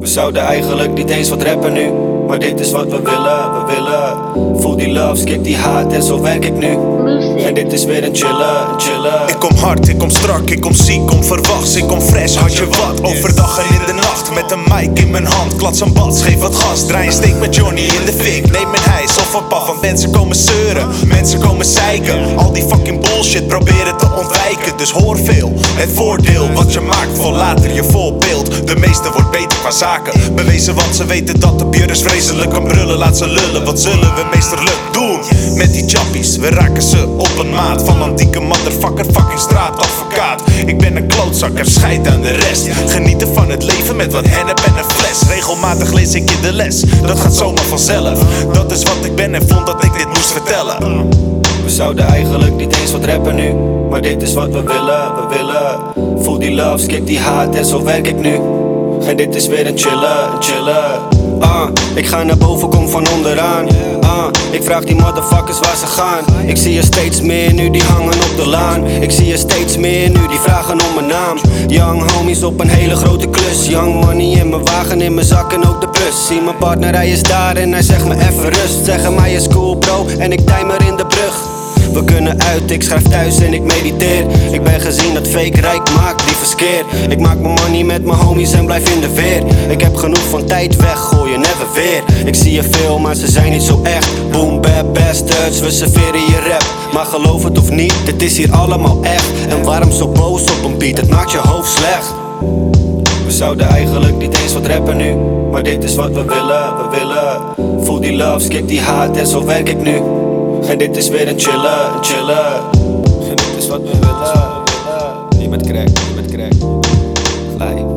We zouden eigenlijk niet eens wat rappen nu. Maar dit is wat we willen, we willen. Voel die love, skip die haat en zo werk ik nu. En dit is weer een chillen, een chillen. Ik kom hard, ik kom strak, ik kom ziek, kom verwachts. Ik kom fresh, had je wat, overdag en in de nacht Met een mic in mijn hand, klats een bad, geef wat gas. Draai een steek met Johnny in de fik, neem een hijs of een paf Want mensen komen zeuren, mensen komen zeiken. Al die fucking bullshit proberen te ontwijken. Dus hoor veel, het voordeel wat je maakt Voor later je voorbeeld, de meeste wordt Bewezen want ze weten dat de is vreselijk kan brullen. Laat ze lullen, wat zullen we meesterlijk doen? Met die chappies, we raken ze op een maat. Van antieke motherfucker, fucking straatadvocaat. Ik ben een klootzak, er scheid aan de rest. Genieten van het leven met wat hennep en een fles. Regelmatig lees ik in de les, dat gaat zomaar vanzelf. Dat is wat ik ben en vond dat ik dit moest vertellen. We zouden eigenlijk niet eens wat rappen nu. Maar dit is wat we willen, we willen. Voel die love, skip die haat en zo werk ik nu En dit is weer een chillen, chillen Ah, ik ga naar boven, kom van onderaan. Ah, ik vraag die motherfuckers waar ze gaan. Ik zie er steeds meer nu die hangen op de laan. Ik zie er steeds meer nu die vragen om mijn naam. Young homies op een hele grote klus. Young money in mijn wagen, in mijn zak en ook de bus Zie mijn partner, hij is daar en hij zegt me even rust. Zeggen mij is cool bro. En ik timer in de brug we kunnen uit, ik schrijf thuis en ik mediteer. Ik ben gezien dat fake rijk maakt, lieve skeer Ik maak mijn money met mijn homies en blijf in de weer Ik heb genoeg van tijd weggooien, never weer. Ik zie je veel, maar ze zijn niet zo echt. Boom bap bastards, we serveren je rap. Maar geloof het of niet, dit is hier allemaal echt. En waarom zo boos op een beat, het maakt je hoofd slecht. We zouden eigenlijk niet eens wat rappen nu. Maar dit is wat we willen, we willen. Voel die love, skip die haat en zo werk ik nu en dit is weer een chillen, chillen. En dit is wat we willen. Niemand krijgt, niemand krijgt. Gelijk.